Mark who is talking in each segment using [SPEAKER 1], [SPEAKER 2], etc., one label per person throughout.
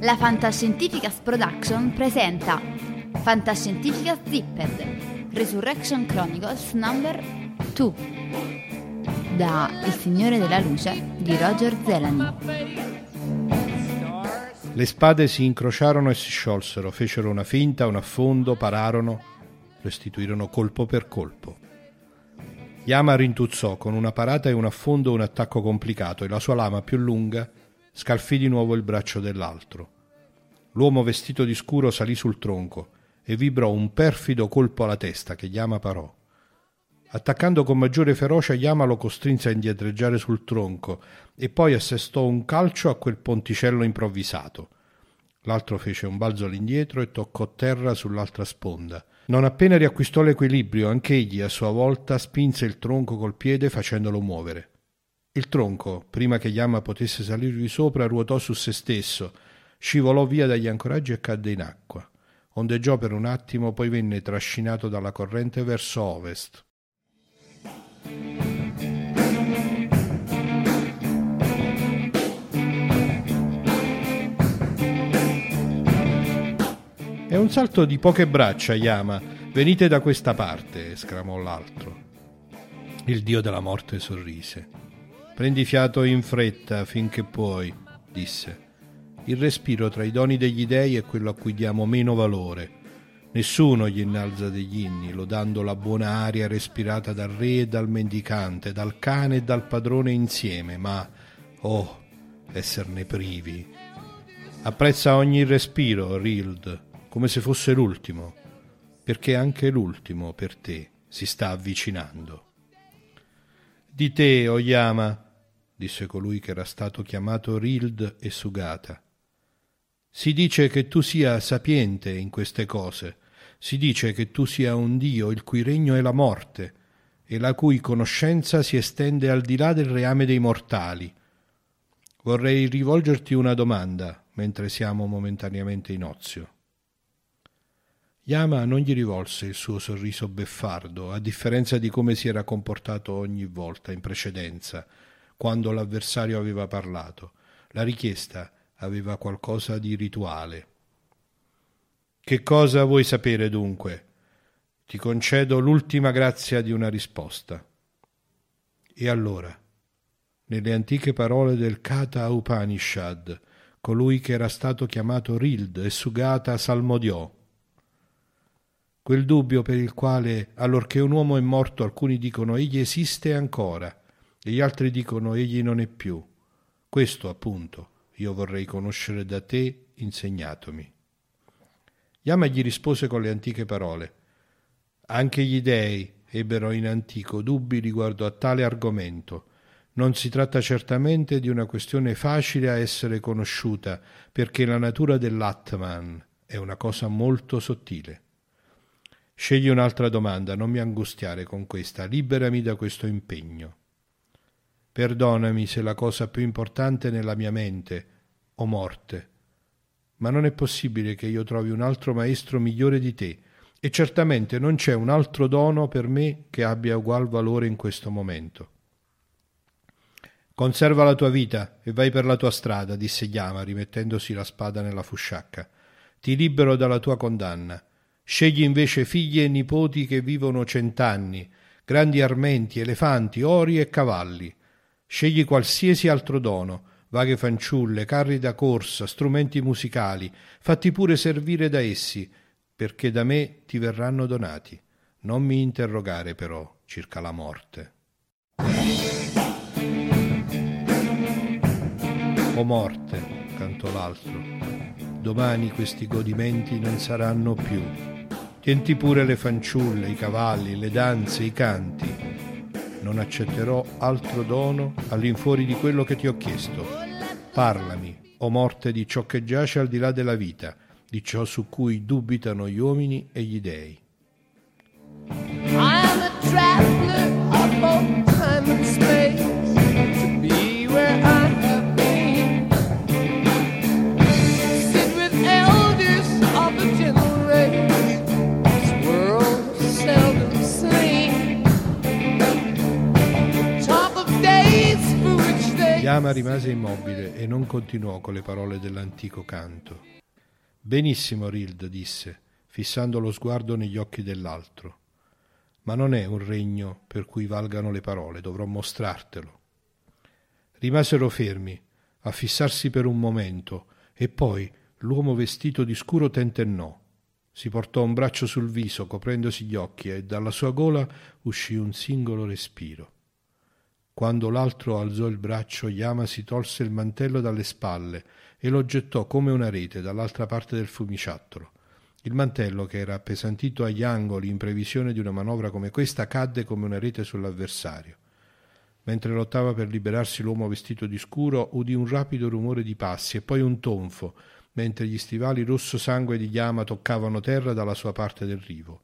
[SPEAKER 1] La Fantascientificas Production presenta Fantascientificas Zipped Resurrection Chronicles Number 2 da Il Signore della Luce di Roger Zelany.
[SPEAKER 2] Le spade si incrociarono e si sciolsero, fecero una finta, un affondo, pararono, restituirono colpo per colpo. Yama rintuzzò con una parata e un affondo un attacco complicato e la sua lama più lunga scalfì di nuovo il braccio dell'altro. L'uomo vestito di scuro salì sul tronco e vibrò un perfido colpo alla testa che Yama parò. Attaccando con maggiore ferocia, Yama lo costrinse a indietreggiare sul tronco e poi assestò un calcio a quel ponticello improvvisato. L'altro fece un balzo all'indietro e toccò terra sull'altra sponda. Non appena riacquistò l'equilibrio, anch'egli a sua volta spinse il tronco col piede facendolo muovere. Il tronco, prima che Yama potesse salirvi sopra, ruotò su se stesso scivolò via dagli ancoraggi e cadde in acqua. Ondeggiò per un attimo, poi venne trascinato dalla corrente verso ovest. È un salto di poche braccia, Yama. Venite da questa parte, esclamò l'altro. Il dio della morte sorrise. Prendi fiato in fretta finché puoi, disse. Il respiro tra i doni degli dei è quello a cui diamo meno valore. Nessuno gli innalza degli inni, lodando la buona aria respirata dal re e dal mendicante, dal cane e dal padrone insieme, ma, oh, esserne privi. Apprezza ogni respiro, Rild, come se fosse l'ultimo, perché anche l'ultimo per te si sta avvicinando. Di te, Oyama, disse colui che era stato chiamato Rild e Sugata. Si dice che tu sia sapiente in queste cose, si dice che tu sia un Dio il cui regno è la morte e la cui conoscenza si estende al di là del reame dei mortali. Vorrei rivolgerti una domanda mentre siamo momentaneamente in ozio. Yama non gli rivolse il suo sorriso beffardo, a differenza di come si era comportato ogni volta in precedenza, quando l'avversario aveva parlato. La richiesta aveva qualcosa di rituale. Che cosa vuoi sapere dunque? Ti concedo l'ultima grazia di una risposta. E allora, nelle antiche parole del Kata Upanishad, colui che era stato chiamato Rild e Sugata salmodiò. Quel dubbio per il quale, allorché un uomo è morto, alcuni dicono egli esiste ancora, e gli altri dicono egli non è più. Questo, appunto, io vorrei conoscere da te, insegnatomi. Yama gli rispose con le antiche parole. Anche gli dei ebbero in antico dubbi riguardo a tale argomento. Non si tratta certamente di una questione facile a essere conosciuta, perché la natura dell'Atman è una cosa molto sottile. Scegli un'altra domanda, non mi angustiare con questa, liberami da questo impegno. Perdonami se la cosa più importante nella mia mente, o morte. Ma non è possibile che io trovi un altro maestro migliore di te, e certamente non c'è un altro dono per me che abbia ugual valore in questo momento. Conserva la tua vita e vai per la tua strada, disse Yama, rimettendosi la spada nella fusciacca. Ti libero dalla tua condanna. Scegli invece figli e nipoti che vivono cent'anni, grandi armenti, elefanti, ori e cavalli. Scegli qualsiasi altro dono, vaghe fanciulle, carri da corsa, strumenti musicali, fatti pure servire da essi, perché da me ti verranno donati. Non mi interrogare però circa la morte. O morte, cantò l'altro, domani questi godimenti non saranno più. Tienti pure le fanciulle, i cavalli, le danze, i canti, non accetterò altro dono all'infuori di quello che ti ho chiesto. Parlami, o morte, di ciò che giace al di là della vita, di ciò su cui dubitano gli uomini e gli dei. Yama rimase immobile e non continuò con le parole dell'antico canto. Benissimo, Rild, disse, fissando lo sguardo negli occhi dell'altro. Ma non è un regno per cui valgano le parole, dovrò mostrartelo. Rimasero fermi, a fissarsi per un momento, e poi l'uomo vestito di scuro tentennò. Si portò un braccio sul viso, coprendosi gli occhi, e dalla sua gola uscì un singolo respiro. Quando l'altro alzò il braccio, Yama si tolse il mantello dalle spalle e lo gettò come una rete dall'altra parte del fumiciattolo. Il mantello, che era appesantito agli angoli in previsione di una manovra come questa, cadde come una rete sull'avversario. Mentre lottava per liberarsi l'uomo vestito di scuro, udì un rapido rumore di passi e poi un tonfo, mentre gli stivali rosso sangue di Yama toccavano terra dalla sua parte del rivo.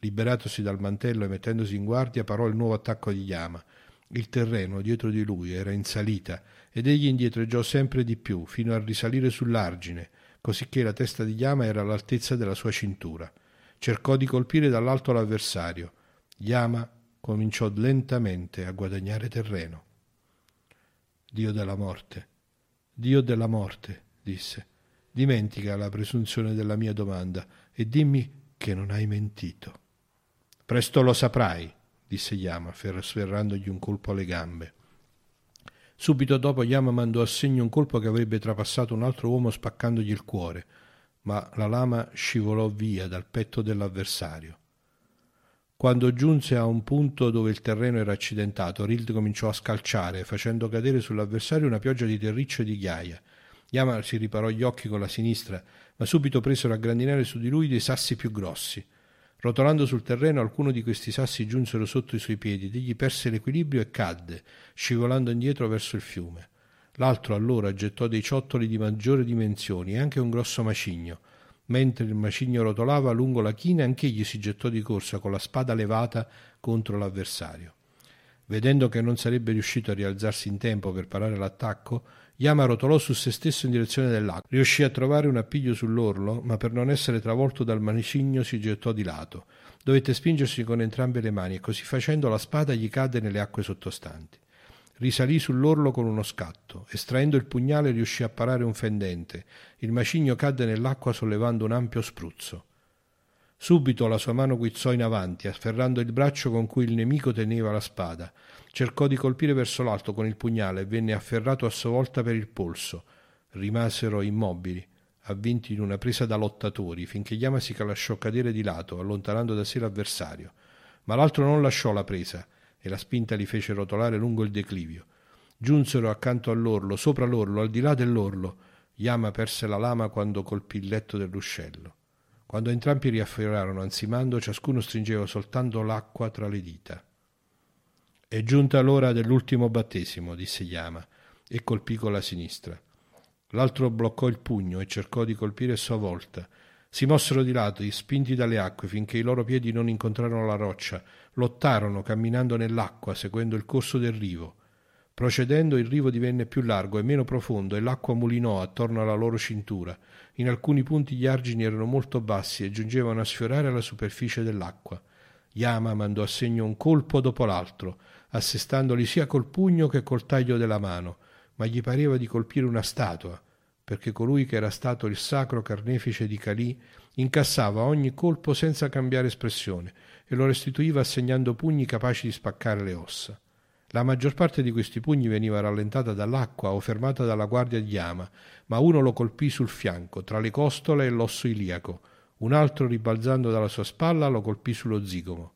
[SPEAKER 2] Liberatosi dal mantello e mettendosi in guardia, parò il nuovo attacco di Yama. Il terreno dietro di lui era in salita ed egli indietreggiò sempre di più fino a risalire sull'argine, cosicché la testa di Yama era all'altezza della sua cintura. Cercò di colpire dall'alto l'avversario. Yama cominciò lentamente a guadagnare terreno. Dio della morte, Dio della morte, disse, dimentica la presunzione della mia domanda e dimmi che non hai mentito. Presto lo saprai, disse Yama, sferrandogli un colpo alle gambe. Subito dopo Yama mandò a segno un colpo che avrebbe trapassato un altro uomo spaccandogli il cuore, ma la lama scivolò via dal petto dell'avversario. Quando giunse a un punto dove il terreno era accidentato, Rild cominciò a scalciare, facendo cadere sull'avversario una pioggia di terriccio e di ghiaia. Yama si riparò gli occhi con la sinistra, ma subito presero a grandinare su di lui dei sassi più grossi. Rotolando sul terreno, alcuni di questi sassi giunsero sotto i suoi piedi ed egli perse l'equilibrio e cadde, scivolando indietro verso il fiume. L'altro allora gettò dei ciottoli di maggiori dimensioni e anche un grosso macigno. Mentre il macigno rotolava lungo la china, anch'egli si gettò di corsa con la spada levata contro l'avversario. Vedendo che non sarebbe riuscito a rialzarsi in tempo per parare l'attacco, Yama rotolò su se stesso in direzione dell'acqua. Riuscì a trovare un appiglio sull'orlo, ma per non essere travolto dal manicigno si gettò di lato. Dovette spingersi con entrambe le mani e così facendo la spada gli cadde nelle acque sottostanti. Risalì sull'orlo con uno scatto. Estraendo il pugnale riuscì a parare un fendente. Il macigno cadde nell'acqua sollevando un ampio spruzzo. Subito la sua mano guizzò in avanti, afferrando il braccio con cui il nemico teneva la spada. Cercò di colpire verso l'alto con il pugnale e venne afferrato a sua volta per il polso. Rimasero immobili, avvinti in una presa da lottatori, finché Yama si lasciò cadere di lato, allontanando da sé l'avversario. Ma l'altro non lasciò la presa e la spinta li fece rotolare lungo il declivio. Giunsero accanto all'orlo, sopra l'orlo, al di là dell'orlo. Yama perse la lama quando colpì il letto del ruscello. Quando entrambi riafferrarono ansimando, ciascuno stringeva soltanto l'acqua tra le dita. È giunta l'ora dell'ultimo battesimo, disse Yama, e colpì con la sinistra. L'altro bloccò il pugno e cercò di colpire a sua volta. Si mossero di lato, spinti dalle acque, finché i loro piedi non incontrarono la roccia. Lottarono, camminando nell'acqua, seguendo il corso del rivo. Procedendo, il rivo divenne più largo e meno profondo e l'acqua mulinò attorno alla loro cintura. In alcuni punti gli argini erano molto bassi e giungevano a sfiorare la superficie dell'acqua. Yama mandò a segno un colpo dopo l'altro assestandoli sia col pugno che col taglio della mano, ma gli pareva di colpire una statua, perché colui che era stato il sacro carnefice di Calì incassava ogni colpo senza cambiare espressione e lo restituiva assegnando pugni capaci di spaccare le ossa. La maggior parte di questi pugni veniva rallentata dall'acqua o fermata dalla guardia di Yama, ma uno lo colpì sul fianco, tra le costole e l'osso iliaco, un altro, ribalzando dalla sua spalla, lo colpì sullo zigomo.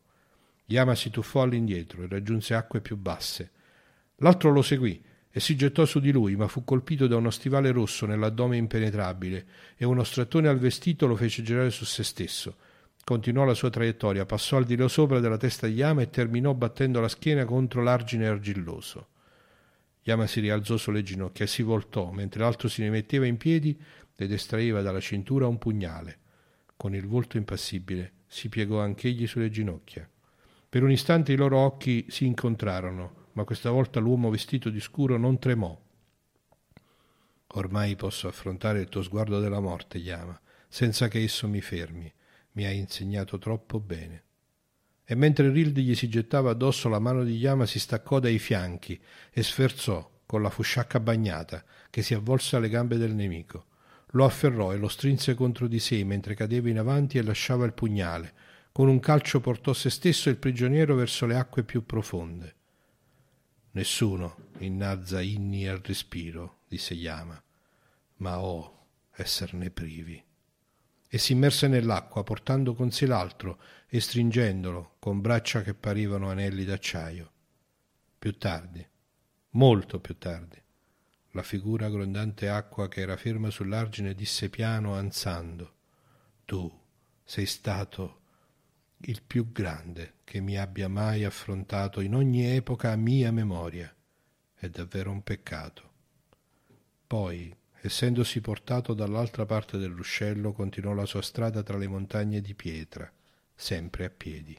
[SPEAKER 2] Yama si tuffò all'indietro e raggiunse acque più basse. L'altro lo seguì e si gettò su di lui, ma fu colpito da uno stivale rosso nell'addome impenetrabile e uno strattone al vestito lo fece girare su se stesso. Continuò la sua traiettoria, passò al di là sopra della testa di Yama e terminò battendo la schiena contro l'argine argilloso. Yama si rialzò sulle ginocchia e si voltò, mentre l'altro si rimetteva in piedi ed estraeva dalla cintura un pugnale. Con il volto impassibile si piegò anch'egli sulle ginocchia. Per un istante i loro occhi si incontrarono, ma questa volta l'uomo vestito di scuro non tremò. Ormai posso affrontare il tuo sguardo della morte, Yama, senza che esso mi fermi. Mi hai insegnato troppo bene. E mentre Rildi gli si gettava addosso, la mano di Yama si staccò dai fianchi e sferzò, con la fusciacca bagnata, che si avvolse alle gambe del nemico. Lo afferrò e lo strinse contro di sé mentre cadeva in avanti e lasciava il pugnale. Con un calcio portò se stesso il prigioniero verso le acque più profonde. Nessuno innalza inni al respiro, disse Yama, ma oh, esserne privi. E si immerse nell'acqua, portando con sé l'altro e stringendolo con braccia che parivano anelli d'acciaio. Più tardi, molto più tardi, la figura grondante acqua che era ferma sull'argine disse piano, ansando, Tu sei stato il più grande che mi abbia mai affrontato in ogni epoca a mia memoria. È davvero un peccato. Poi, essendosi portato dall'altra parte del ruscello, continuò la sua strada tra le montagne di pietra, sempre a piedi.